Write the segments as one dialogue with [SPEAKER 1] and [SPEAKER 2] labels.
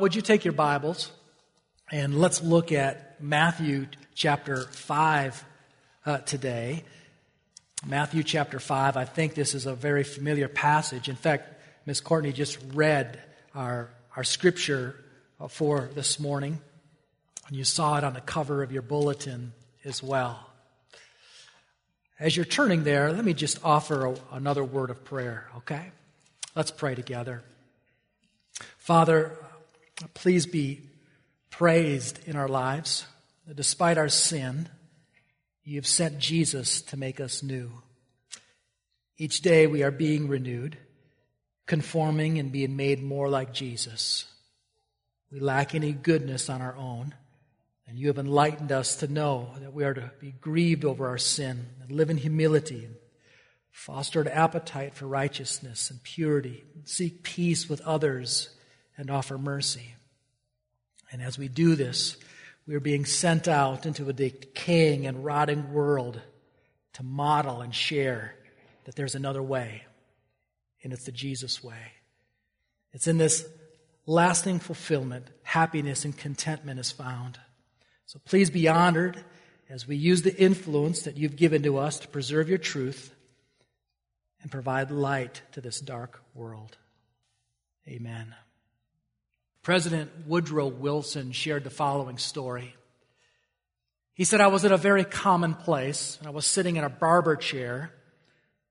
[SPEAKER 1] Would you take your Bibles and let's look at Matthew chapter 5 uh, today. Matthew chapter 5. I think this is a very familiar passage. In fact, Miss Courtney just read our, our scripture for this morning, and you saw it on the cover of your bulletin as well. As you're turning there, let me just offer a, another word of prayer, okay? Let's pray together. Father, Please be praised in our lives. Despite our sin, you have sent Jesus to make us new. Each day we are being renewed, conforming and being made more like Jesus. We lack any goodness on our own, and you have enlightened us to know that we are to be grieved over our sin and live in humility and foster an appetite for righteousness and purity, seek peace with others and offer mercy. And as we do this, we are being sent out into a decaying and rotting world to model and share that there's another way, and it's the Jesus way. It's in this lasting fulfillment, happiness, and contentment is found. So please be honored as we use the influence that you've given to us to preserve your truth and provide light to this dark world. Amen. President Woodrow Wilson shared the following story. He said, I was at a very common place, and I was sitting in a barber chair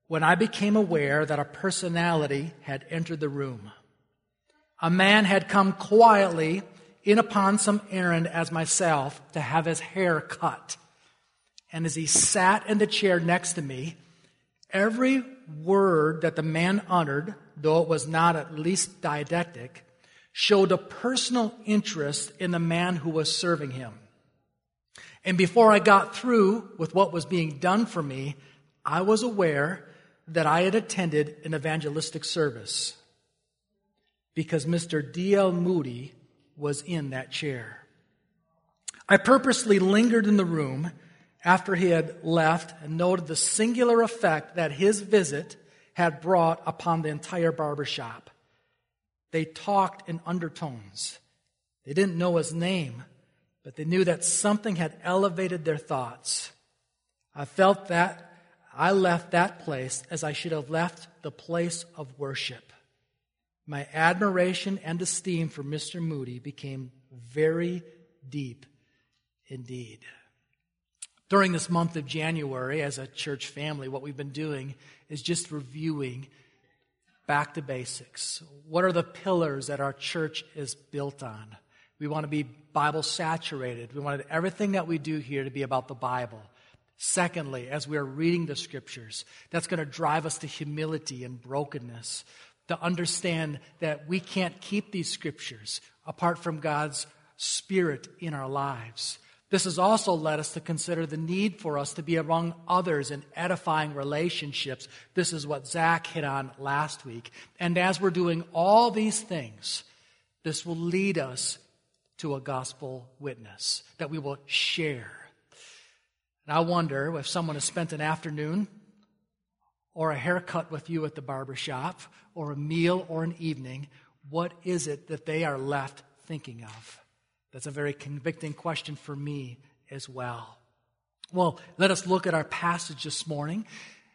[SPEAKER 1] when I became aware that a personality had entered the room. A man had come quietly in upon some errand as myself to have his hair cut. And as he sat in the chair next to me, every word that the man uttered, though it was not at least didactic, showed a personal interest in the man who was serving him. And before I got through with what was being done for me, I was aware that I had attended an evangelistic service because Mr. D.L. Moody was in that chair. I purposely lingered in the room after he had left and noted the singular effect that his visit had brought upon the entire barbershop. They talked in undertones. They didn't know his name, but they knew that something had elevated their thoughts. I felt that I left that place as I should have left the place of worship. My admiration and esteem for Mr. Moody became very deep indeed. During this month of January, as a church family, what we've been doing is just reviewing back to basics. What are the pillars that our church is built on? We want to be Bible saturated. We wanted everything that we do here to be about the Bible. Secondly, as we are reading the scriptures, that's going to drive us to humility and brokenness, to understand that we can't keep these scriptures apart from God's Spirit in our lives. This has also led us to consider the need for us to be among others in edifying relationships. This is what Zach hit on last week. And as we're doing all these things, this will lead us to a gospel witness that we will share. And I wonder if someone has spent an afternoon or a haircut with you at the barber shop or a meal or an evening, what is it that they are left thinking of? That's a very convicting question for me as well. Well, let us look at our passage this morning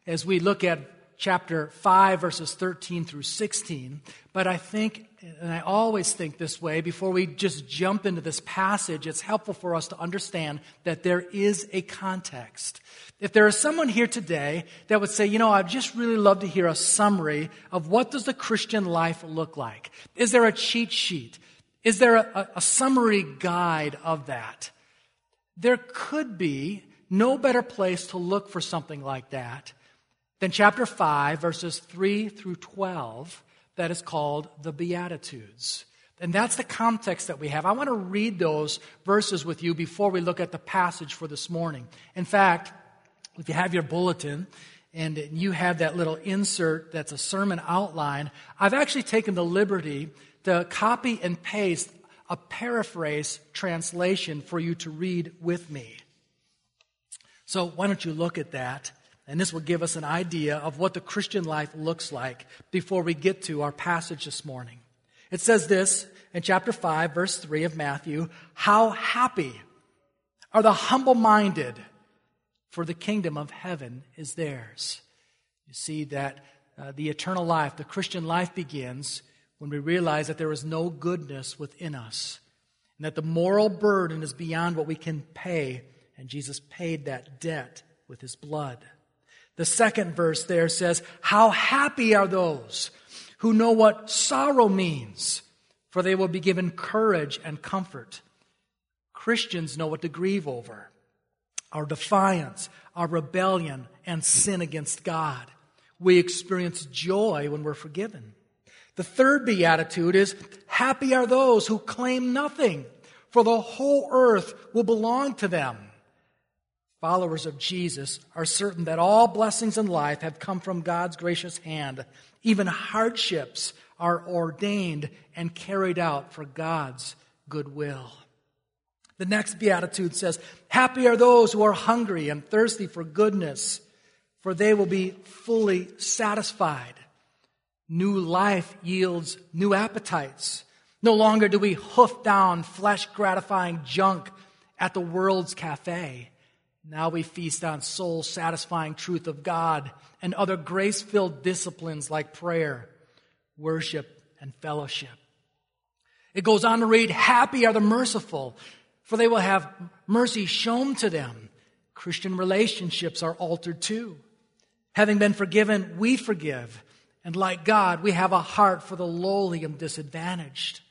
[SPEAKER 1] as we look at chapter 5, verses 13 through 16. But I think, and I always think this way, before we just jump into this passage, it's helpful for us to understand that there is a context. If there is someone here today that would say, you know, I'd just really love to hear a summary of what does the Christian life look like? Is there a cheat sheet? Is there a, a, summary guide of that? There could be no better place to look for something like that than chapter 5, verses 3 through 12, that is called the Beatitudes. And that's the context that we have. I want to read those verses with you before we look at the passage for this morning. In fact, if you have your bulletin and you have that little insert that's a sermon outline, I've actually taken the liberty to copy and paste a paraphrase translation for you to read with me. So, why don't you look at that? And this will give us an idea of what the Christian life looks like before we get to our passage this morning. It says this in chapter 5, verse 3 of Matthew, How happy are the humble minded, for the kingdom of heaven is theirs. You see that uh, the eternal life, the Christian life begins when we realize that there is no goodness within us and that the moral burden is beyond what we can pay, and Jesus paid that debt with his blood. The second verse there says, How happy are those who know what sorrow means, for they will be given courage and comfort. Christians know what to grieve over our defiance, our rebellion, and sin against God. We experience joy when we're forgiven. The third beatitude is happy are those who claim nothing, for the whole earth will belong to them. Followers of Jesus are certain that all blessings in life have come from God's gracious hand. Even hardships are ordained and carried out for God's goodwill. The next beatitude says, Happy are those who are hungry and thirsty for goodness, for they will be fully satisfied. New life yields new appetites. No longer do we hoof down flesh gratifying junk at the world's cafe. Now we feast on soul satisfying truth of God and other grace filled disciplines like prayer, worship, and fellowship. It goes on to read, Happy are the merciful, for they will have mercy shown to them. Christian relationships are altered too. Having been forgiven, we forgive. And like God, we have a heart for the lowly and disadvantaged.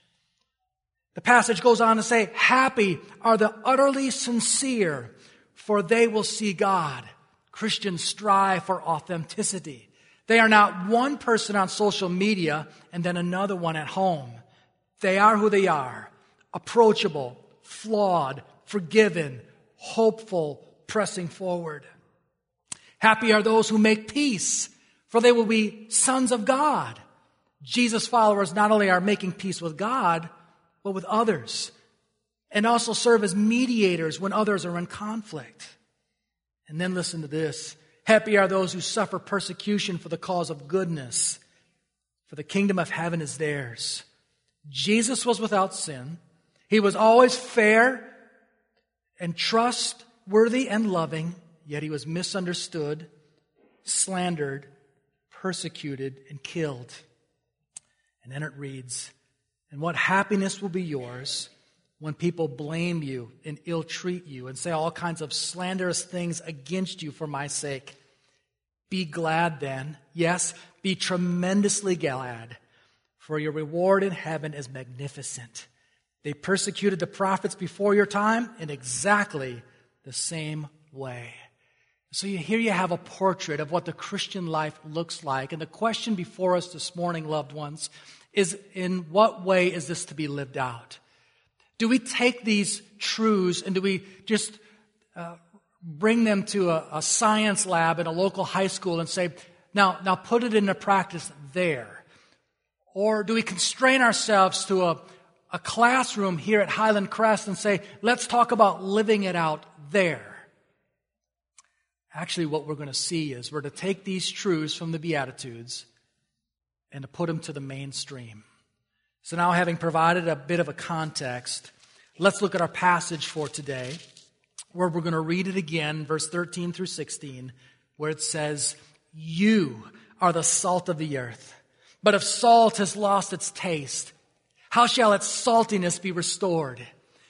[SPEAKER 1] The passage goes on to say, Happy are the utterly sincere, for they will see God. Christians strive for authenticity. They are not one person on social media and then another one at home. They are who they are approachable, flawed, forgiven, hopeful, pressing forward. Happy are those who make peace, for they will be sons of God. Jesus followers not only are making peace with God, but with others, and also serve as mediators when others are in conflict. And then listen to this. Happy are those who suffer persecution for the cause of goodness, for the kingdom of heaven is theirs. Jesus was without sin. He was always fair and trustworthy and loving, yet he was misunderstood, slandered, persecuted, and killed. And then it reads, And what happiness will be yours when people blame you and ill treat you and say all kinds of slanderous things against you for my sake? Be glad then. Yes, be tremendously glad, for your reward in heaven is magnificent. They persecuted the prophets before your time in exactly the same way. So you, here you have a portrait of what the Christian life looks like. And the question before us this morning, loved ones, is in what way is this to be lived out? Do we take these truths and do we just uh, bring them to a, a science lab in a local high school and say, now, now put it into practice there? Or do we constrain ourselves to a, a classroom here at Highland Crest and say, let's talk about living it out there. Actually, what we're going to see is we're to take these truths from the Beatitudes and to put them to the mainstream. So now, having provided a bit of a context, let's look at our passage for today, where we're going to read it again, verse 13 through 16, where it says, You are the salt of the earth. But if salt has lost its taste, how shall its saltiness be restored?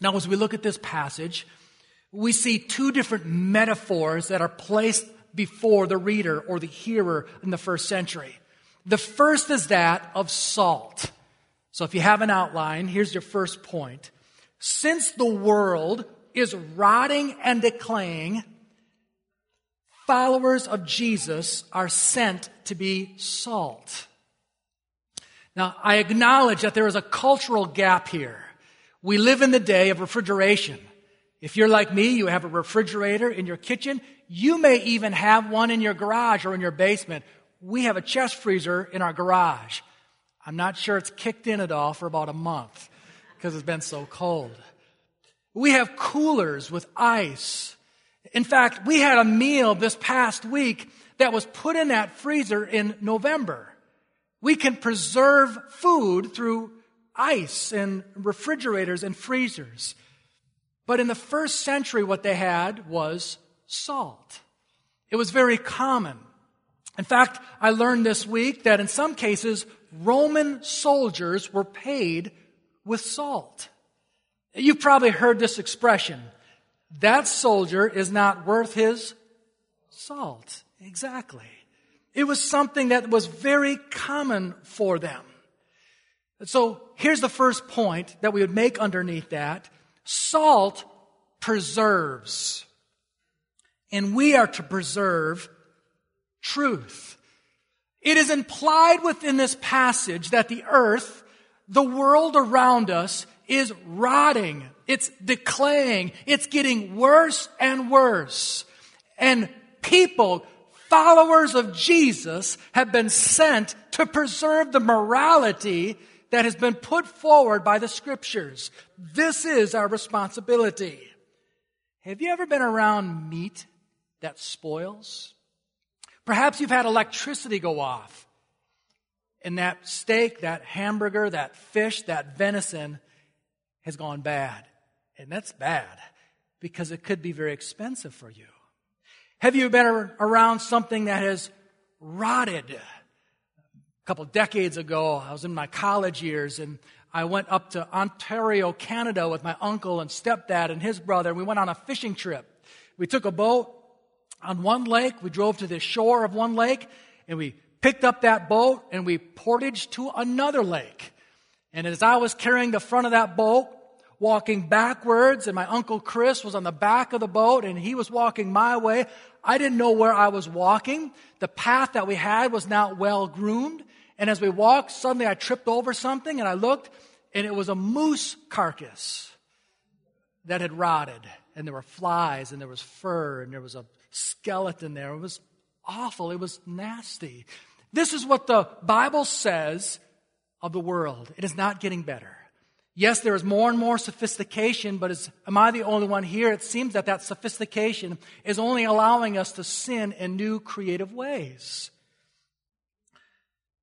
[SPEAKER 1] Now, as we look at this passage, we see two different metaphors that are placed before the reader or the hearer in the first century. The first is that of salt. So if you have an outline, here's your first point. Since the world is rotting and decaying, followers of Jesus are sent to be salt. Now, I acknowledge that there is a cultural gap here. We live in the day of refrigeration. If you're like me, you have a refrigerator in your kitchen. You may even have one in your garage or in your basement. We have a chest freezer in our garage. I'm not sure it's kicked in at all for about a month because it's been so cold. We have coolers with ice. In fact, we had a meal this past week that was put in that freezer in November. We can preserve food through ice and refrigerators and freezers. But in the first century, what they had was salt. It was very common. In fact, I learned this week that in some cases, Roman soldiers were paid with salt. You've probably heard this expression. That soldier is not worth his salt. Exactly. It was something that was very common for them. So here's the first point that we would make underneath that. Salt preserves. And we are to preserve truth. It is implied within this passage that the earth, the world around us, is rotting. It's decaying. It's getting worse and worse. And people, followers of Jesus, have been sent to preserve the morality that has been put forward by the scriptures. This is our responsibility. Have you ever been around meat that spoils? Perhaps you've had electricity go off and that steak, that hamburger, that fish, that venison has gone bad. And that's bad because it could be very expensive for you. Have you been around something that has rotted? Couple decades ago, I was in my college years and I went up to Ontario, Canada with my uncle and stepdad and his brother. We went on a fishing trip. We took a boat on one lake. We drove to the shore of one lake and we picked up that boat and we portaged to another lake. And as I was carrying the front of that boat, walking backwards, and my uncle Chris was on the back of the boat and he was walking my way, I didn't know where I was walking. The path that we had was not well groomed. And as we walked, suddenly I tripped over something and I looked and it was a moose carcass that had rotted. And there were flies and there was fur and there was a skeleton there. It was awful. It was nasty. This is what the Bible says of the world. It is not getting better. Yes, there is more and more sophistication, but is, am I the only one here? It seems that that sophistication is only allowing us to sin in new creative ways.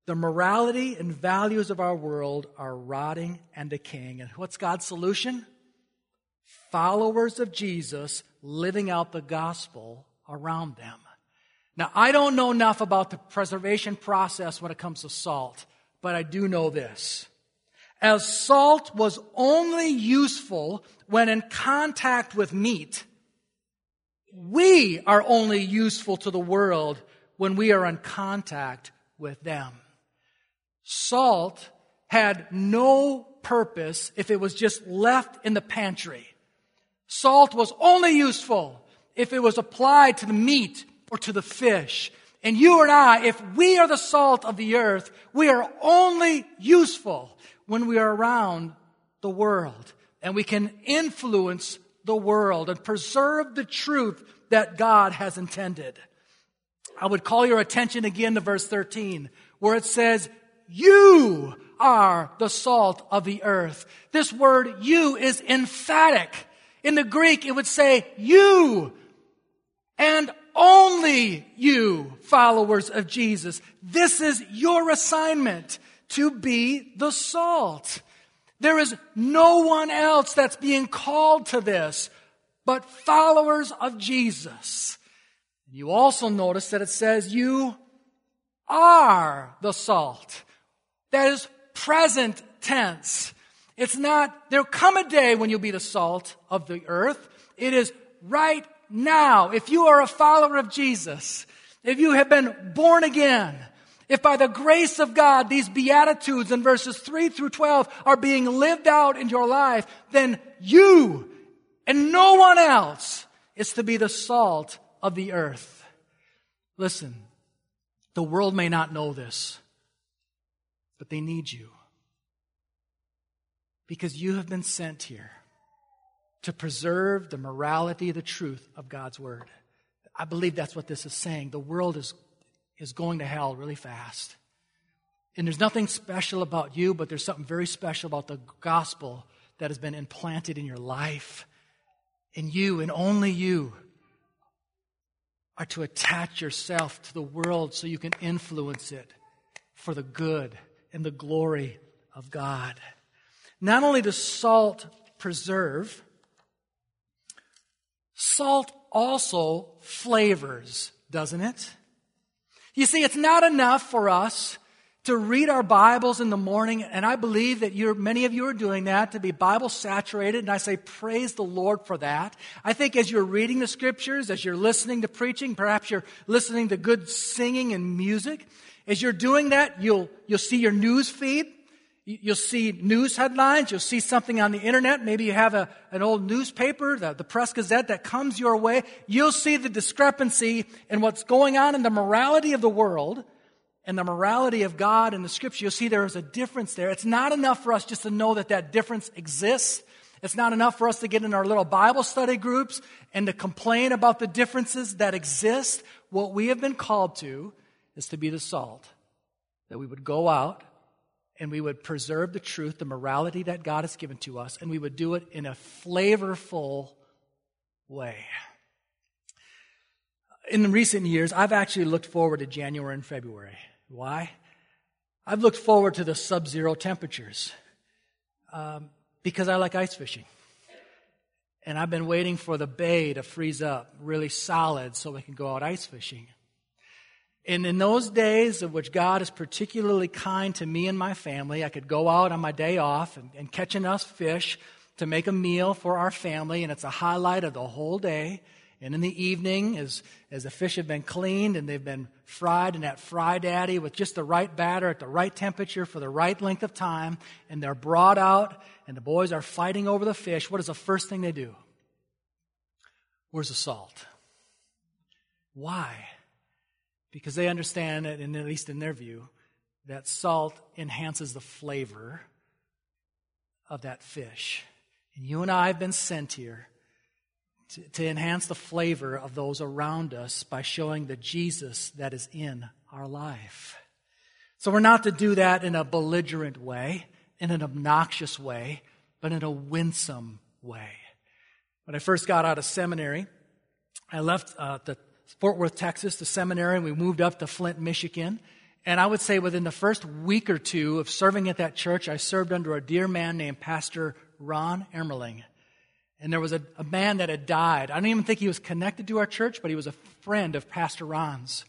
[SPEAKER 1] The morality and values of our world are rotting and decaying. And what's God's solution? Followers of Jesus living out the gospel around them. Now, I don't know enough about the preservation process when it comes to salt, but I do know this. As salt was only useful when in contact with meat, we are only useful to the world when we are in contact with them. Salt had no purpose if it was just left in the pantry. Salt was only useful if it was applied to the meat or to the fish. And you and I, if we are the salt of the earth, we are only useful when we are around the world and we can influence the world and preserve the truth that God has intended. I would call your attention again to verse 13 where it says, you are the salt of the earth. This word you is emphatic. In the Greek, it would say you and only you, followers of Jesus. This is your assignment to be the salt. There is no one else that's being called to this but followers of Jesus. You also notice that it says you are the salt. That is present tense. It's not, there'll come a day when you'll be the salt of the earth. It is right now. If you are a follower of Jesus, if you have been born again, if by the grace of God these Beatitudes in verses 3 through 12 are being lived out in your life, then you and no one else is to be the salt of the earth. Listen, the world may not know this, but they need you. because you have been sent here to preserve the morality, the truth of God's word. I believe that's what this is saying. The world is, is going to hell really fast. And there's nothing special about you, but there's something very special about the gospel that has been implanted in your life. And you, and only you, are to attach yourself to the world so you can influence it for the good and the glory of God. Not only does salt preserve, salt also flavors, doesn't it? You see, it's not enough for us to read our Bibles in the morning, and I believe that you're, many of you are doing that, to be Bible saturated, and I say praise the Lord for that. I think as you're reading the scriptures, as you're listening to preaching, perhaps you're listening to good singing and music, as you're doing that, you'll, you'll see your news feed. You'll see news headlines. You'll see something on the internet. Maybe you have a, an old newspaper, the, the Press Gazette that comes your way. You'll see the discrepancy in what's going on in the morality of the world and the morality of God in the scripture. You'll see there is a difference there. It's not enough for us just to know that that difference exists. It's not enough for us to get in our little Bible study groups and to complain about the differences that exist. What we have been called to is to be the salt. That we would go out and we would preserve the truth, the morality that God has given to us, and we would do it in a flavorful way. In recent years, I've actually looked forward to January and February. Why? I've looked forward to the sub zero temperatures um, because I like ice fishing. And I've been waiting for the bay to freeze up really solid so we can go out ice fishing. And in those days of which God is particularly kind to me and my family, I could go out on my day off and, and catch enough fish to make a meal for our family, and it's a highlight of the whole day. And in the evening, as, as the fish have been cleaned and they've been fried in that fry daddy with just the right batter at the right temperature for the right length of time, and they're brought out, and the boys are fighting over the fish, what is the first thing they do? Where's the salt? Why? Because they understand, and at least in their view, that salt enhances the flavor of that fish. And you and I have been sent here to, to, enhance the flavor of those around us by showing the Jesus that is in our life. So we're not to do that in a belligerent way, in an obnoxious way, but in a winsome way. When I first got out of seminary, I left uh, the Fort Worth, Texas, the seminary, and we moved up to Flint, Michigan. And I would say within the first week or two of serving at that church, I served under a dear man named Pastor Ron Emmerling. And there was a, a man that had died. I don't even think he was connected to our church, but he was a friend of Pastor Ron's.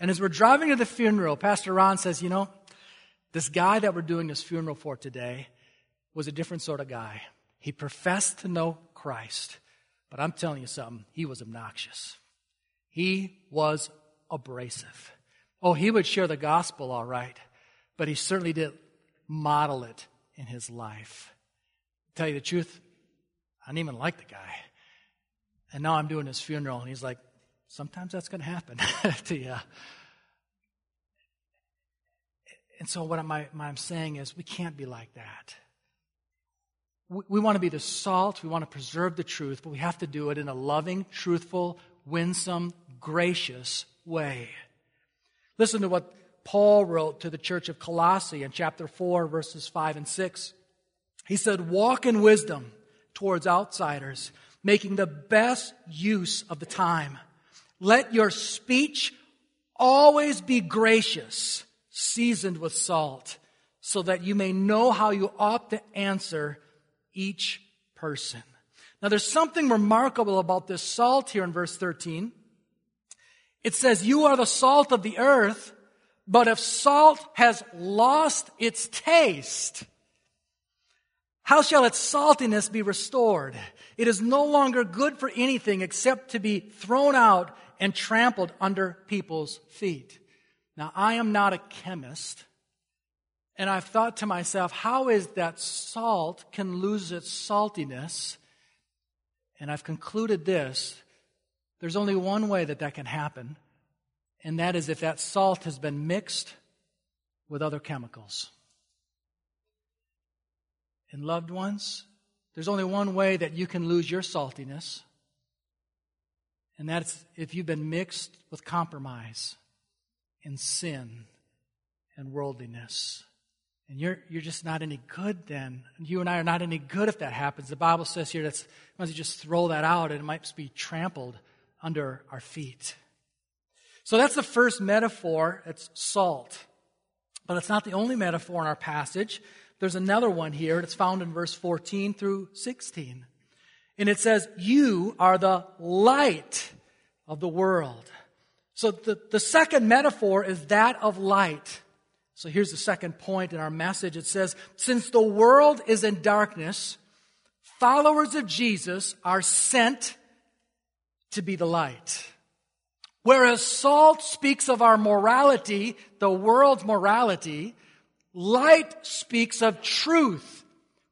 [SPEAKER 1] And as we're driving to the funeral, Pastor Ron says, You know, this guy that we're doing this funeral for today was a different sort of guy. He professed to know Christ, but I'm telling you something, he was obnoxious. He was abrasive. Oh, he would share the gospel all right, but he certainly didn't model it in his life. To tell you the truth, I didn't even like the guy. And now I'm doing his funeral, and he's like, sometimes that's going to happen to you. And so, what, I, I'm saying is, we can't be like that. We, we want to be the salt, we want to preserve the truth, but we have to do it in a loving, truthful, winsome, gracious way. Listen to what Paul wrote to the church of Colossae in chapter 4, verses 5 and 6. He said, Walk in wisdom towards outsiders, making the best use of the time. Let your speech always be gracious, seasoned with salt, so that you may know how you ought to answer each person. Now, there's something remarkable about this salt here in verse 13. It says, You are the salt of the earth, but if salt has lost its taste, how shall its saltiness be restored? It is no longer good for anything except to be thrown out and trampled under people's feet. Now, I am not a chemist, and I've thought to myself, how is that salt can lose its saltiness? And I've concluded this there's only one way that that can happen, and that is if that salt has been mixed with other chemicals. And loved ones, there's only one way that you can lose your saltiness, and that's if you've been mixed with compromise and sin and worldliness. And you're, you're just not any good then. You and I are not any good if that happens. The Bible says here that once you just throw that out and it might be trampled under our feet. So that's the first metaphor. It's salt. But it's not the only metaphor in our passage. There's another one here. It's found in verse 14 through 16. And it says, You are the light of the world. So the, the second metaphor is that of light. So here's the second point in our message. It says, Since the world is in darkness, followers of Jesus are sent to be the light. Whereas salt speaks of our morality, the world's morality, light speaks of truth,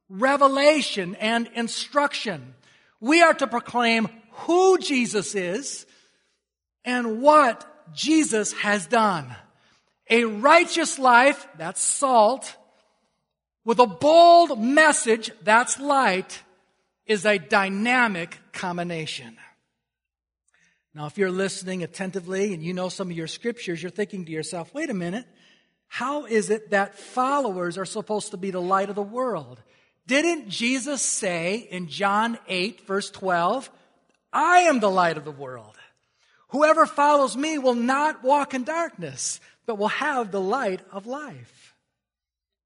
[SPEAKER 1] revelation, and instruction. We are to proclaim who Jesus is and what Jesus has done. A righteous life, that's salt, with a bold message, that's light, is a dynamic combination. Now, if you're listening attentively and you know some of your scriptures, you're thinking to yourself, wait a minute, how is it that followers are supposed to be the light of the world? Didn't Jesus say in John 8, verse 12, I am the light of the world. Whoever follows me will not walk in darkness, but will have the light of life.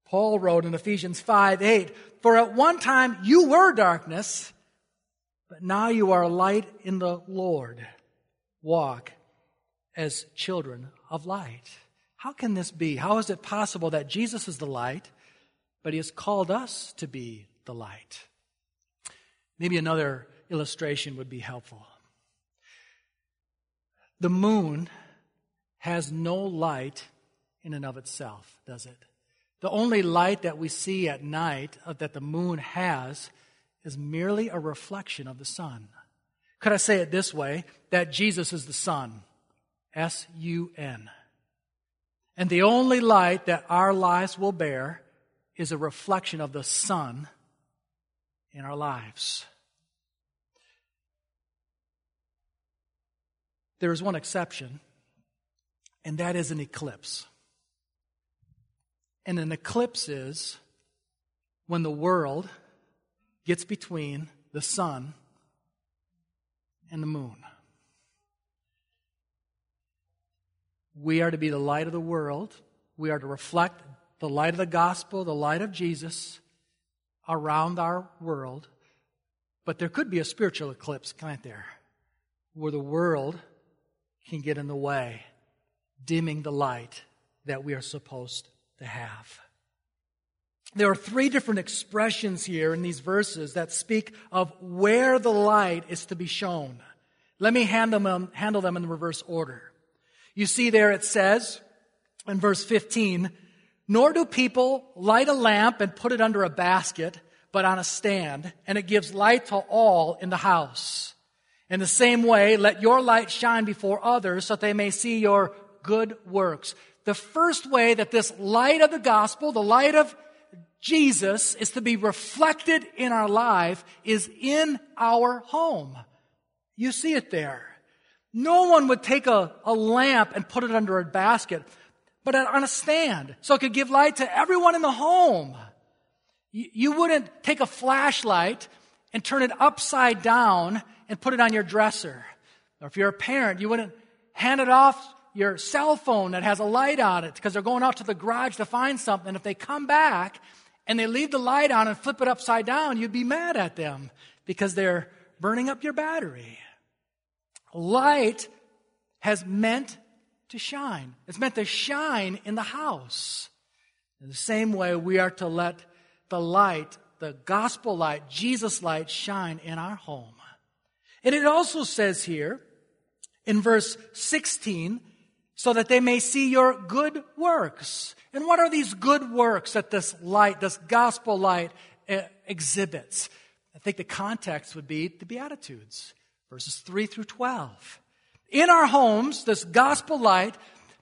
[SPEAKER 1] Paul wrote in Ephesians 5, 8, For at one time you were darkness, but now you are light in the Lord walk as children of light. How can this be? How is it possible that Jesus is the light, but he has called us to be the light? Maybe another illustration would be helpful. The moon has no light in and of itself, does it? The only light that we see at night that the moon has is merely a reflection of the sun. Could I say it this way? That Jesus is the sun. S U N. And the only light that our lives will bear is a reflection of the sun in our lives. There is one exception, and that is an eclipse. And an eclipse is when the world gets between the sun and the moon. We are to be the light of the world. We are to reflect the light of the gospel, the light of Jesus around our world. But there could be a spiritual eclipse, can't there? Where the world can get in the way, dimming the light that we are supposed to have. There are three different expressions here in these verses that speak of where the light is to be shown. Let me handle them, handle them in reverse order. You see there it says in verse 15, nor do people light a lamp and put it under a basket, but on a stand, and it gives light to all in the house. In the same way, let your light shine before others so that they may see your good works. The first way that this light of the gospel, the light of Jesus is to be reflected in our life is in our home. You see it there. No one would take a, a lamp and put it under a basket, but on a stand so it could give light to everyone in the home. You, you wouldn't take a flashlight and turn it upside down and put it on your dresser. Or if you're a parent, you wouldn't hand it off your cell phone that has a light on it because they're going out to the garage to find something. If they come back and they leave the light on and flip it upside down, you'd be mad at them because they're burning up your battery. Light has meant to shine. It's meant to shine in the house. In the same way, we are to let the light, the gospel light, Jesus light, shine in our home. And it also says here in verse 16, so that they may see your good works. And what are these good works that this light, this gospel light, uh, exhibits? I think the context would be the Beatitudes, verses 3 through 12. In our homes, this gospel light,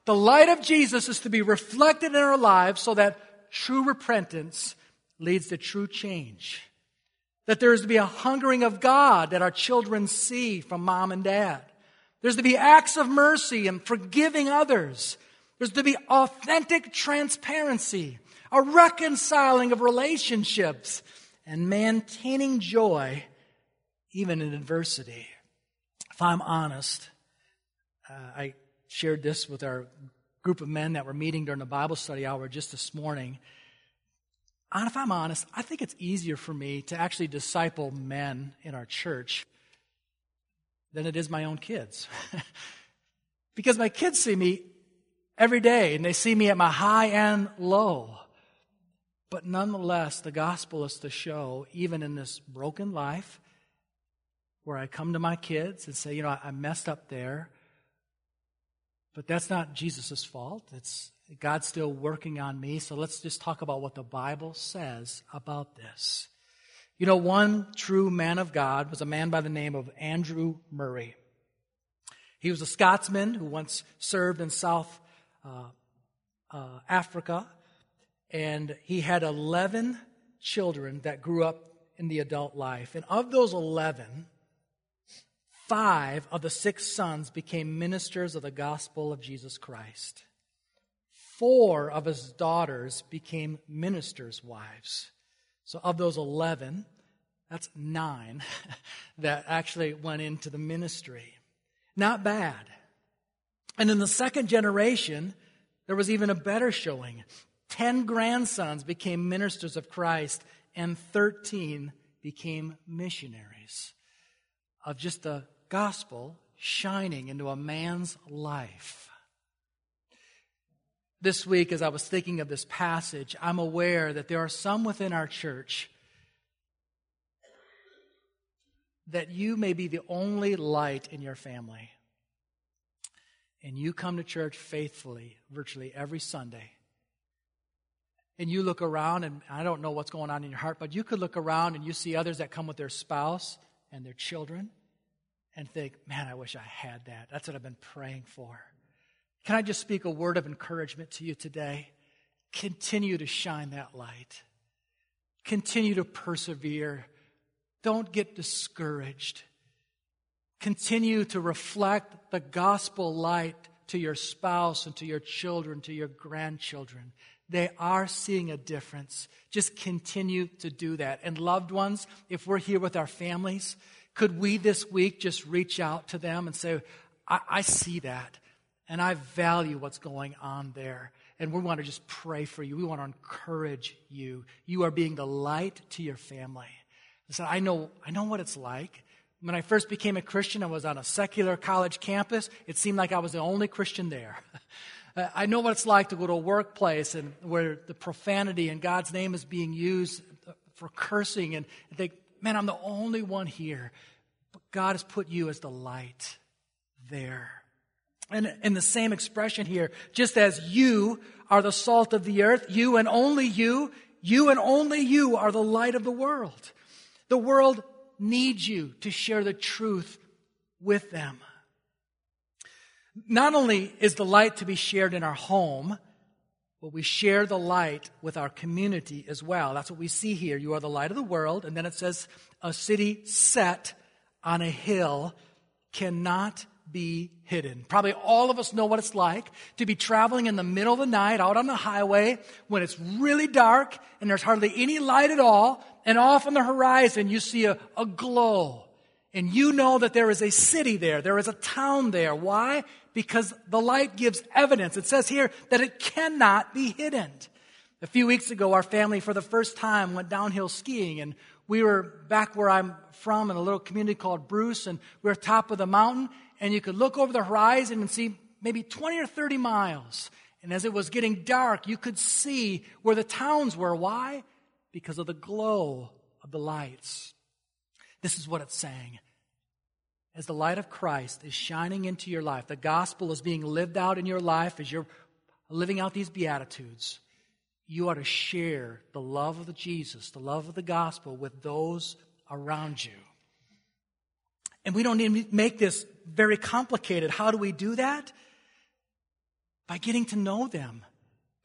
[SPEAKER 1] the light of Jesus is to be reflected in our lives so that true repentance leads to true change. That there is to be a hungering of God that our children see from mom and dad. There's to be acts of mercy and forgiving others. There's to be authentic transparency, a reconciling of relationships, and maintaining joy even in adversity. If I'm honest, uh, I shared this with our group of men that were meeting during the Bible study hour just this morning. And if I'm honest, I think it's easier for me to actually disciple men in our church than it is my own kids. because my kids see me every day and they see me at my high and low. But nonetheless, the gospel is to show, even in this broken life, where I come to my kids and say, you know, I messed up there. But that's not Jesus' fault. It's God's still working on me. So let's just talk about what the Bible says about this. You know, one true man of God was a man by the name of Andrew Murray. He was a Scotsman who once served in South uh, uh, Africa, and he had 11 children that grew up in the adult life. And of those 11, five of the six sons became ministers of the gospel of Jesus Christ. Four of his daughters became ministers' wives. So, of those 11, that's nine that actually went into the ministry. Not bad. And in the second generation, there was even a better showing. Ten grandsons became ministers of Christ, and 13 became missionaries of just the gospel shining into a man's life. This week, as I was thinking of this passage, I'm aware that there are some within our church that you may be the only light in your family. And you come to church faithfully virtually every Sunday. And you look around, and I don't know what's going on in your heart, but you could look around and you see others that come with their spouse and their children and think, man, I wish I had that. That's what I've been praying for. Can I just speak a word of encouragement to you today? Continue to shine that light. Continue to persevere. Don't get discouraged. Continue to reflect the gospel light to your spouse and to your children, to your grandchildren. They are seeing a difference. Just continue to do that. And loved ones, if we're here with our families, could we this week just reach out to them and say, I, I see that. And I value what's going on there. And we want to just pray for you. We want to encourage you. You are being the light to your family. Listen, I know, I know what it's like. When I first became a Christian, I was on a secular college campus. It seemed like I was the only Christian there. Uh, I know what it's like to go to a workplace and where the profanity in God's name is being used for cursing and think, man, I'm the only one here. But God has put you as the light there. And in the same expression here, just as you are the salt of the earth, you and only you, you and only you are the light of the world. The world needs you to share the truth with them. Not only is the light to be shared in our home, but we share the light with our community as well. That's what we see here. You are the light of the world. And then it says, a city set on a hill cannot be hidden. Probably all of us know what it's like to be traveling in the middle of the night out on the highway when it's really dark and there's hardly any light at all. And off on the horizon, you see a, a glow. And you know that there is a city there. There is a town there. Why? Because the light gives evidence. It says here that it cannot be hidden. A few weeks ago, our family, for the first time, went downhill skiing, and we were back where I'm from in a little community called Bruce, and we were top of the mountain, and you could look over the horizon and see maybe 20 or 30 miles. And as it was getting dark, you could see where the towns were. Why? Because of the glow of the lights. This is what it's saying. As the light of Christ is shining into your life, the gospel is being lived out in your life as you're living out these Beatitudes, you are to share the love of the Jesus, the love of the gospel with those around you. And we don't need to make this very complicated. How do we do that? By getting to know them,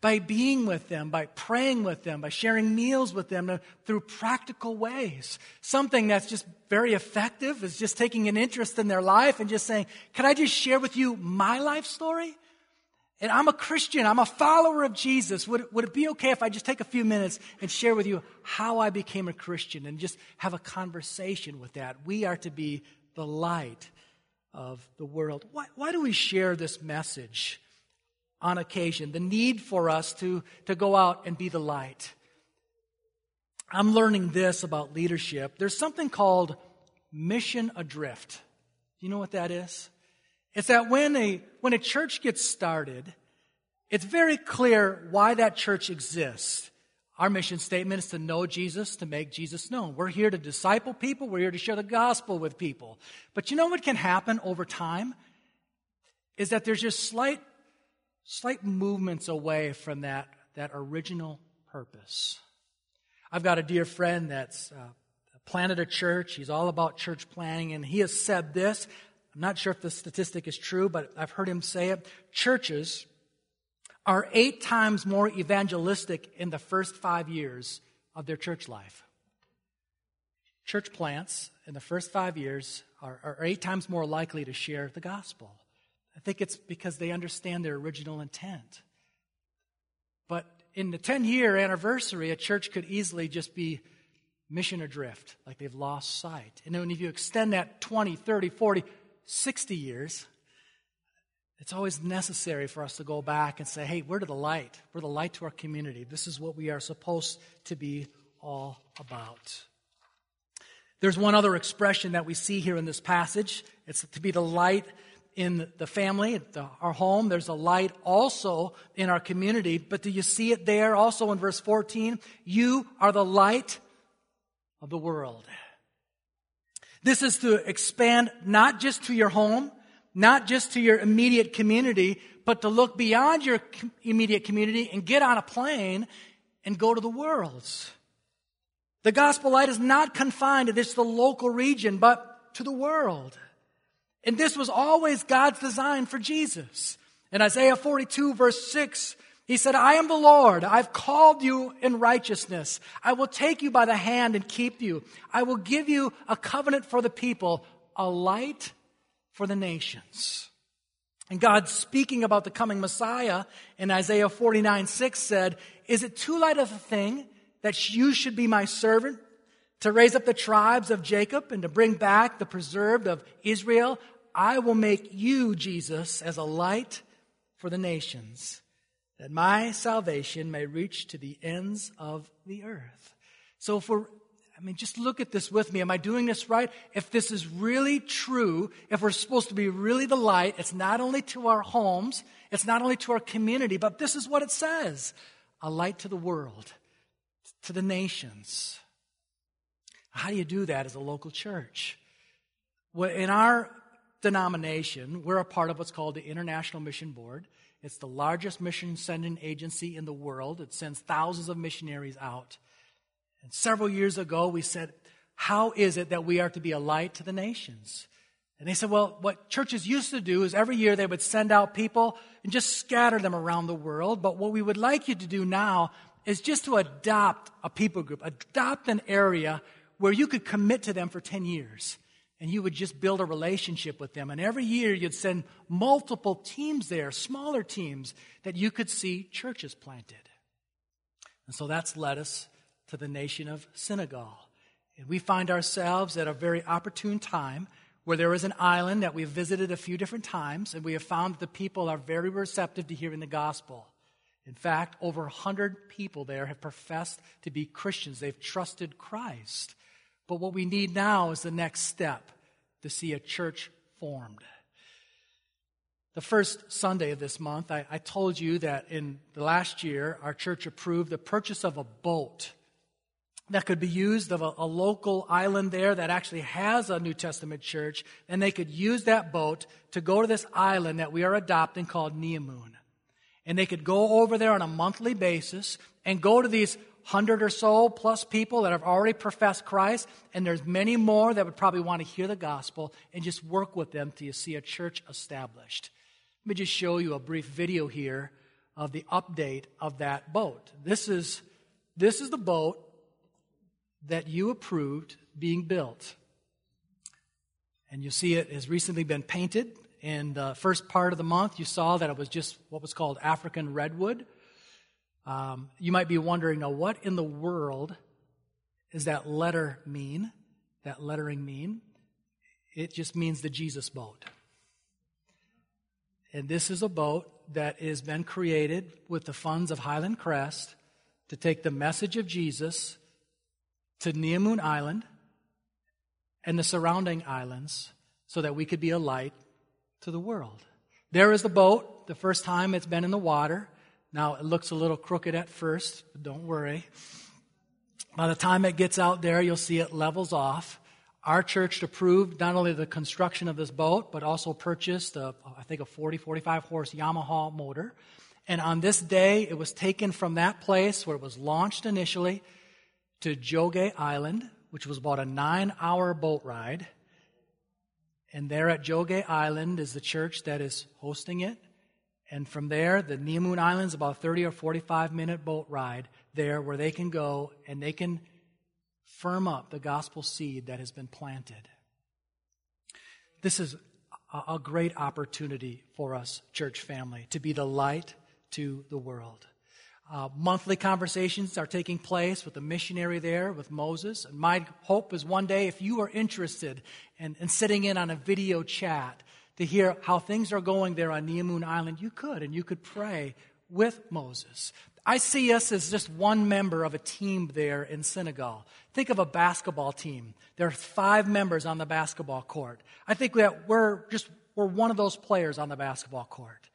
[SPEAKER 1] by being with them, by praying with them, by sharing meals with them uh, through practical ways. Something that's just very effective is just taking an interest in their life and just saying, Can I just share with you my life story? And I'm a Christian, I'm a follower of Jesus. Would, would it be okay if I just take a few minutes and share with you how I became a Christian and just have a conversation with that? We are to be the light of the world. Why, why do we share this message? on occasion, the need for us to, to go out and be the light. I'm learning this about leadership. There's something called mission adrift. You know what that is? It's that when a, when a church gets started, it's very clear why that church exists. Our mission statement is to know Jesus, to make Jesus known. We're here to disciple people, we're here to share the gospel with people. But you know what can happen over time? Is that there's just slight slight movements away from that, that original purpose. I've got a dear friend that's uh, planted a church. He's all about church planting, and he has said this. I'm not sure if the statistic is true, but I've heard him say it. Churches are eight times more evangelistic in the first five years of their church life. Church plants in the first five years are, are eight times more likely to share the gospel. I think it's because they understand their original intent. But in the 10 year anniversary, a church could easily just be mission adrift, like they've lost sight. And then if you extend that 20, 30, 40, 60 years, it's always necessary for us to go back and say, hey, we're to the light. We're the light to our community. This is what we are supposed to be all about. There's one other expression that we see here in this passage. It's to be the light in the family, the, our home. There's a light also in our community. But do you see it there also in verse 14? You are the light of the world. This is to expand not just to your home, not just to your immediate community, but to look beyond your immediate community and get on a plane and go to the worlds. The gospel light is not confined to this the local region, but to the world. And this was always God's design for Jesus. In Isaiah 42 verse 6, he said, I am the Lord. I've called you in righteousness. I will take you by the hand and keep you. I will give you a covenant for the people, a light for the nations. And God speaking about the coming Messiah in Isaiah 49 6 said, Is it too light of a thing that you should be my servant to raise up the tribes of Jacob and to bring back the preserved of Israel? I will make you, Jesus, as a light for the nations, that my salvation may reach to the ends of the earth. So we're I mean, just look at this with me. Am I doing this right? If this is really true, if we're supposed to be really the light, it's not only to our homes, it's not only to our community, but this is what it says a light to the world, to the nations. How do you do that as a local church? Well, in our denomination, we're a part of what's called the International Mission Board. It's the largest mission sending agency in the world. It sends thousands of missionaries out. And several years ago, we said, How is it that we are to be a light to the nations? And they said, Well, what churches used to do is every year they would send out people and just scatter them around the world. But what we would like you to do now is just to adopt a people group, adopt an area where you could commit to them for 10 years and you would just build a relationship with them. And every year you'd send multiple teams there, smaller teams, that you could see churches planted. And so that's led us to the nation of Senegal. And we find ourselves at a very opportune time where there is an island that we've visited a few different times, and we have found that the people are very receptive to hearing the gospel. In fact, over 100 people there have professed to be Christians. They've trusted Christ. But what we need now is the next step to see a church formed. The first Sunday of this month, I, I, told you that in the last year, our church approved the purchase of a boat that could be used of a, a local island there that actually has a New Testament church, and they could use that boat to go to this island that we are adopting called Neamoon. And they could go over there on a monthly basis and go to these hundred or so plus people that have already professed Christ, and there's many more that would probably want to hear the gospel and just work with them till you see a church established. Let me just show you a brief video here of the update of that boat. This is, this is the boat that you approved being built. And you see it has recently been painted. In the first part of the month, you saw that it was just what was called African redwood. Um, you might be wondering, now, what in the world does that letter mean? That lettering mean? It just means the Jesus boat. And this is a boat that has been created with the funds of Highland Crest to take the message of Jesus to Neomoon Island and the surrounding islands so that we could be a light to the world. There is the boat, the first time it's been in the water. Now it looks a little crooked at first, but don't worry. By the time it gets out there, you'll see it levels off. Our church approved not only the construction of this boat, but also purchased, a, I think, a 40, 45 horse Yamaha motor. And on this day, it was taken from that place where it was launched initially to Jogay Island, which was about a nine hour boat ride. And there at Jogay Island is the church that is hosting it. And from there, the Neomoon Islands, about 30 or 45 minute boat ride there where they can go and they can firm up the gospel seed that has been planted. This is a great opportunity for us, church family, to be the light to the world. Uh, monthly conversations are taking place with the missionary there, with Moses. And my hope is one day, if you are interested in, in sitting in on a video chat to hear how things are going there on Neomoon Island, you could, and you could pray with Moses. I see us as just one member of a team there in Senegal. Think of a basketball team. There are five members on the basketball court. I think that we're just we're one of those players on the basketball court.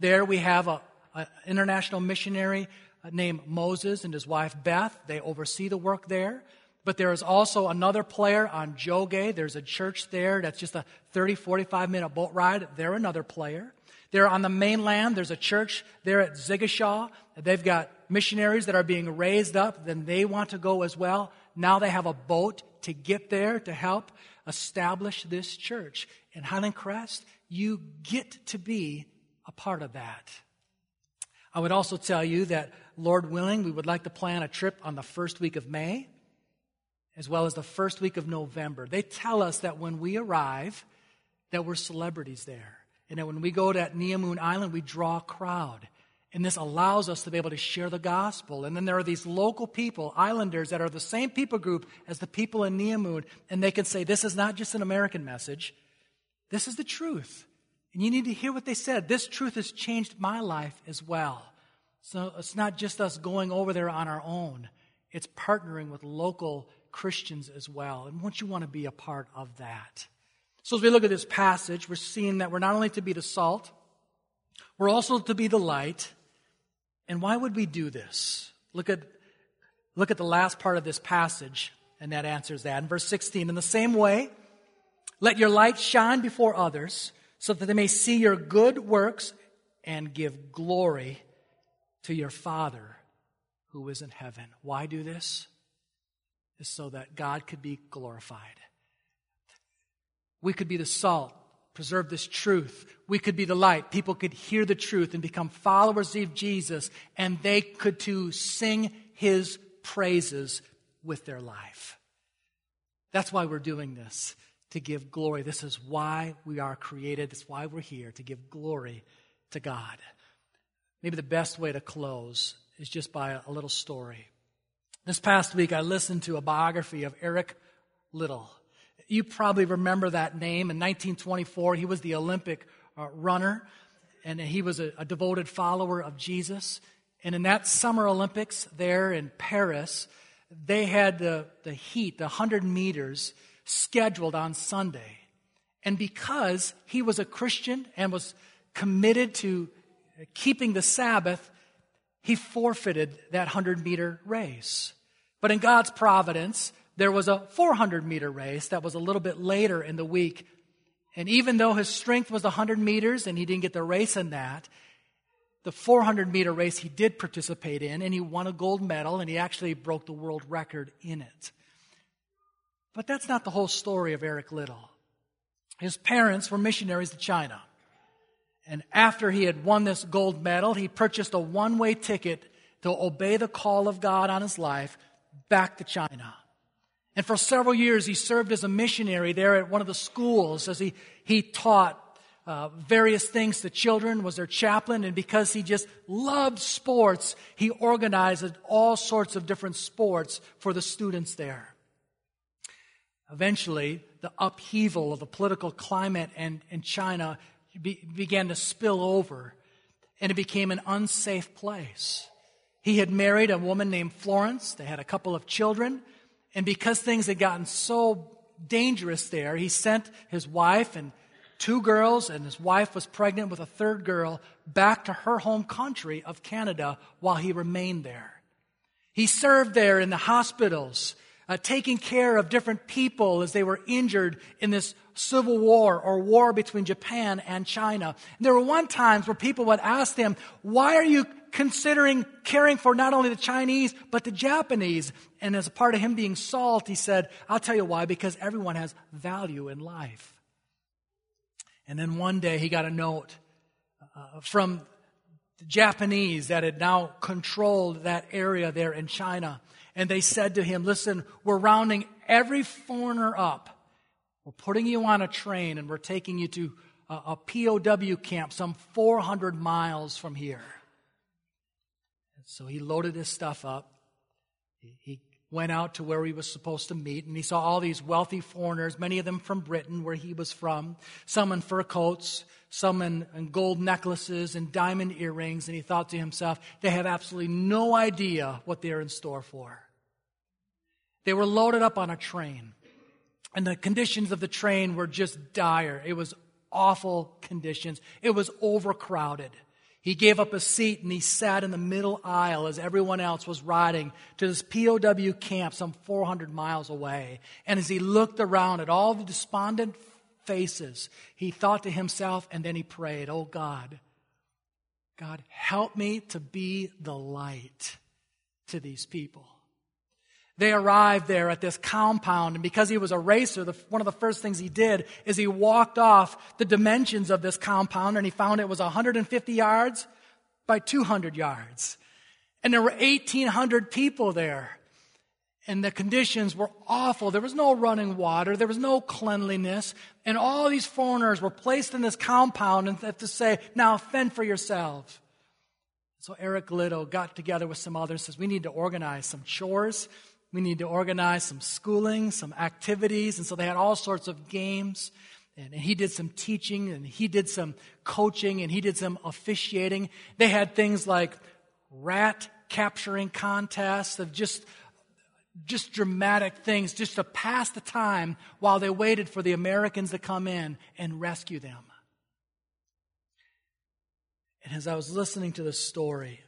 [SPEAKER 1] There we have a, an international missionary uh, named Moses and his wife Beth. They oversee the work there. But there is also another player on Jogay. There's a church there that's just a 30, 45 minute boat ride. They're another player. They're on the mainland, there's a church there at Ziguinchor. They've got missionaries that are being raised up, then they want to go as well. Now they have a boat to get there to help establish this church. In Highland Crest, you get to be a part of that. I would also tell you that, Lord willing, we would like to plan a trip on the first week of May as well as the first week of November. They tell us that when we arrive, that we're celebrities there. And that when we go to Neomoon Island, we draw a crowd. And this allows us to be able to share the gospel. And then there are these local people, islanders, that are the same people group as the people in Neomoon. And they can say, this is not just an American message. This is the truth. And you need to hear what they said. This truth has changed my life as well. So it's not just us going over there on our own. It's partnering with local Christians as well. And won't you want to be a part of that? So as we look at this passage, we're seeing that we're not only to be the salt, we're also to be the light. And why would we do this? Look at, look at the last part of this passage, and that answers that. In verse 16, in the same way, let your light shine before others, so that they may see your good works and give glory to your Father who is in heaven. Why do this? Is so that God could be glorified. We could be the salt, preserve this truth. We could be the light. People could hear the truth and become followers of Jesus, and they could too sing his praises with their life. That's why we're doing this, to give glory. This is why we are created. That's why we're here, to give glory to God. Maybe the best way to close is just by a little story. This past week, I listened to a biography of Eric Liddell. You probably remember that name. In 1924, he was the Olympic uh, runner, and he was a, a devoted follower of Jesus. And in that Summer Olympics there in Paris, they had the, the heat, the 100 meters, scheduled on Sunday. And because he was a Christian and was committed to keeping the Sabbath, he forfeited that 100 meter race. But in God's providence, there was a 400 meter race that was a little bit later in the week. And even though his strength was 100 meters and he didn't get the race in that, the 400 meter race he did participate in and he won a gold medal and he actually broke the world record in it. But that's not the whole story of Eric Liddell. His parents were missionaries to China. And after he had won this gold medal, he purchased a one way ticket to obey the call of God on his life back to China. And for several years, he served as a missionary there at one of the schools as he, he taught uh, various things to children, was their chaplain, and because he just loved sports, he organized all sorts of different sports for the students there. Eventually, the upheaval of the political climate in, in China be, began to spill over, and it became an unsafe place. He had married a woman named Florence. They had a couple of children. And because things had gotten so dangerous there, he sent his wife and two girls, and his wife was pregnant with a third girl, back to her home country of Canada while he remained there. He served there in the hospitals, uh, taking care of different people as they were injured in this civil war or war between Japan and China. And there were one times where people would ask him, why are you considering caring for not only the Chinese, but the Japanese? And as a part of him being salt, he said, I'll tell you why, because everyone has value in life. And then one day he got a note uh, from the Japanese that had now controlled that area there in China. And they said to him, Listen, we're rounding every foreigner up. We're putting you on a train and we're taking you to a, a POW camp some 400 miles from here. And so he loaded his stuff up. He, he went out to where he was supposed to meet, and he saw all these wealthy foreigners, many of them from Britain, where he was from, some in fur coats, some in, in, gold necklaces and diamond earrings, and he thought to himself, they have absolutely no idea what they're in store for. They were loaded up on a train, and the conditions of the train were just dire. It was awful conditions. It was overcrowded. He gave up a seat and he sat in the middle aisle as everyone else was riding to this POW camp some 400 miles away. And as he looked around at all the despondent faces, he thought to himself and then he prayed, Oh God, God, help me to be the light to these people. They arrived there at this compound, and because he was a racer, the, one of the first things he did is he walked off the dimensions of this compound, and he found it was 150 yards by 200 yards. And there were 1,800 people there. And the conditions were awful. There was no running water. There was no cleanliness. And all these foreigners were placed in this compound and have to say, now fend for yourselves. So Eric Liddell got together with some others, says, we need to organize some chores we need to organize some schooling, some activities. And so they had all sorts of games. And, he did some teaching and he did some coaching and he did some officiating. They had things like rat capturing contests of just just dramatic things just to pass the time while they waited for the Americans to come in and rescue them. And as I was listening to the story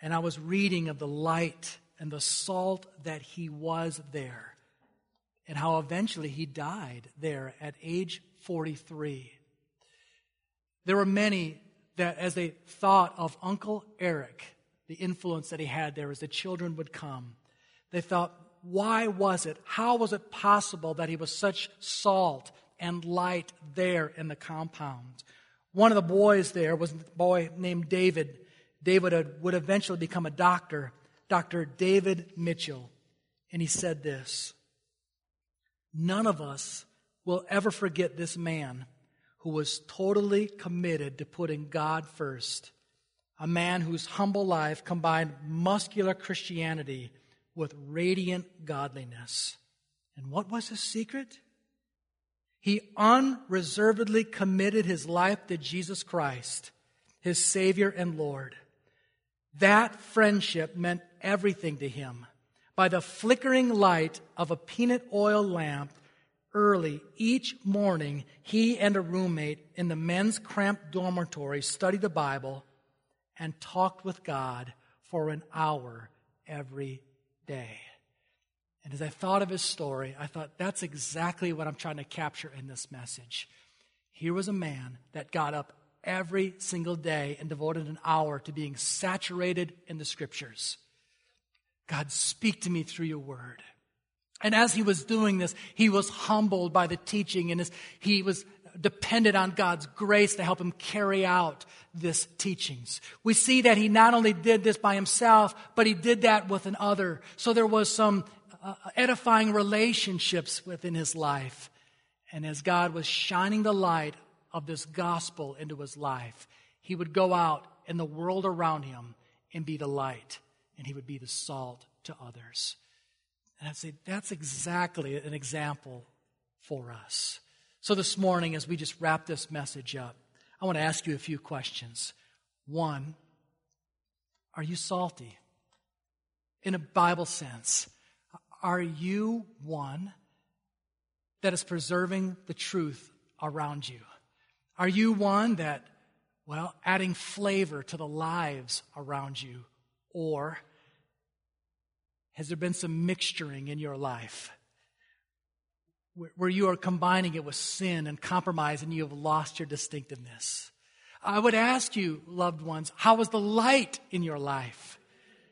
[SPEAKER 1] and I was reading of the light and the salt that he was there, and how eventually he died there at age 43. There were many that, as they thought of Uncle Eric, the influence that he had there as the children would come, they thought, why was it? How was it possible that he was such salt and light there in the compound? One of the boys there was a boy named David. David would eventually become a doctor Dr. David Michell, and he said this None of us will ever forget this man who was totally committed to putting God first, a man whose humble life combined muscular Christianity with radiant godliness. And what was his secret? He unreservedly committed his life to Jesus Christ, his Savior and Lord. That friendship meant everything to him. By the flickering light of a peanut oil lamp, early each morning, he and a roommate in the men's cramped dormitory studied the Bible and talked with God for an hour every day. And as I thought of his story, I thought that's exactly what I'm trying to capture in this message. Here was a man that got up every single day and devoted an hour to being saturated in the scriptures. God, speak to me through your word. And as he was doing this, he was humbled by the teaching and he was dependent on God's grace to help him carry out this teachings. We see that he not only did this by himself, but he did that with another. So there was some uh, edifying relationships within his life. And as God was shining the light of this gospel into his life, he would go out in the world around him and be the light, and he would be the salt to others. And I'd say that's exactly an example for us. So this morning, as we just wrap this message up, I want to ask you a few questions. One, are you salty? In a Bible sense, are you one that is preserving the truth around you? Are you one that, well, adding flavor to the lives around you? Or has there been some mixturing in your life where you are combining it with sin and compromise and you have lost your distinctiveness? I would ask you, loved ones, how is the light in your life?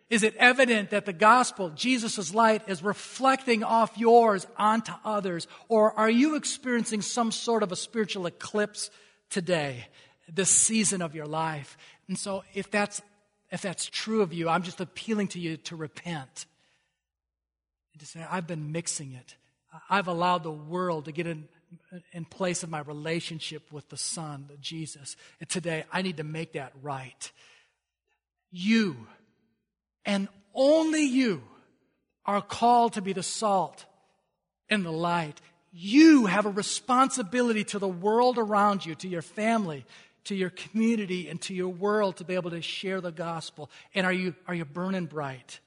[SPEAKER 1] Is it evident that the gospel, Jesus' light, is reflecting off yours onto others? Or are you experiencing some sort of a spiritual eclipse today, this season of your life? And so if that's, if that's true of you, I'm just appealing to you to repent. And to say, I've been mixing it. I've allowed the world to get in, in place of my relationship with the Son, Jesus. And today, I need to make that right. You and only you are called to be the salt and the light. You have a responsibility to the world around you, to your family, to your community, and to your world to be able to share the gospel. And are you, are you burning bright?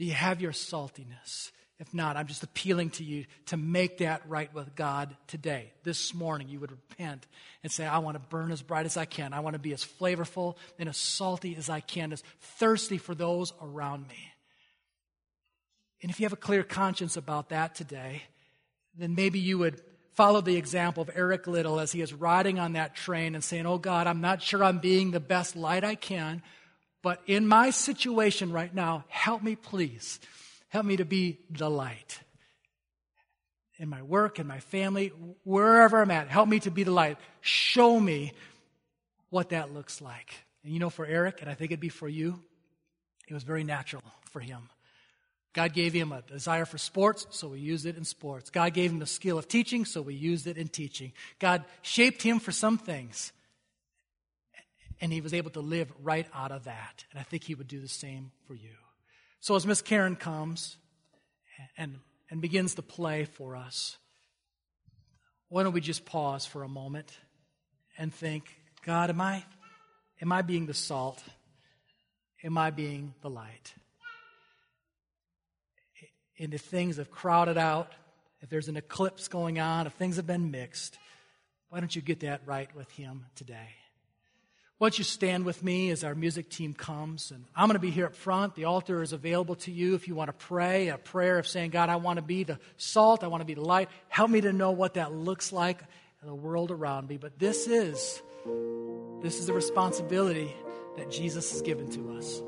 [SPEAKER 1] Do you have your saltiness? If not, I'm just appealing to you to make that right with God today. This morning, you would repent and say, I want to burn as bright as I can. I want to be as flavorful and as salty as I can, as thirsty for those around me. And if you have a clear conscience about that today, then maybe you would follow the example of Eric Liddell as he is riding on that train and saying, Oh God, I'm not sure I'm being the best light I can, but in my situation right now, help me please Help me to be the light. In my work, in my family, wherever I'm at, help me to be the light. Show me what that looks like. And you know, for Eric, and I think it'd be for you, it was very natural for him. God gave him a desire for sports, so we used it in sports. God gave him the skill of teaching, so we used it in teaching. God shaped him for some things, and he was able to live right out of that. And I think he would do the same for you. So as Miss Karen comes and, and begins to play for us, why don't we just pause for a moment and think, God, am I, am I being the salt? Am I being the light? And if things have crowded out, if there's an eclipse going on, if things have been mixed, why don't you get that right with Him today? Why don't you stand with me as our music team comes? And I'm going to be here up front. The altar is available to you if you want to pray a prayer of saying, God, I want to be the salt. I want to be the light. Help me to know what that looks like in the world around me. But this is, this is a responsibility that Jesus has given to us.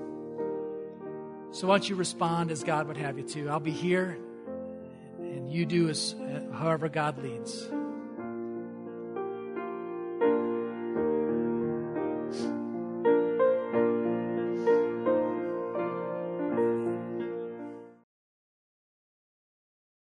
[SPEAKER 1] So why don't you respond as God would have you to? I'll be here, and you do as however God leads.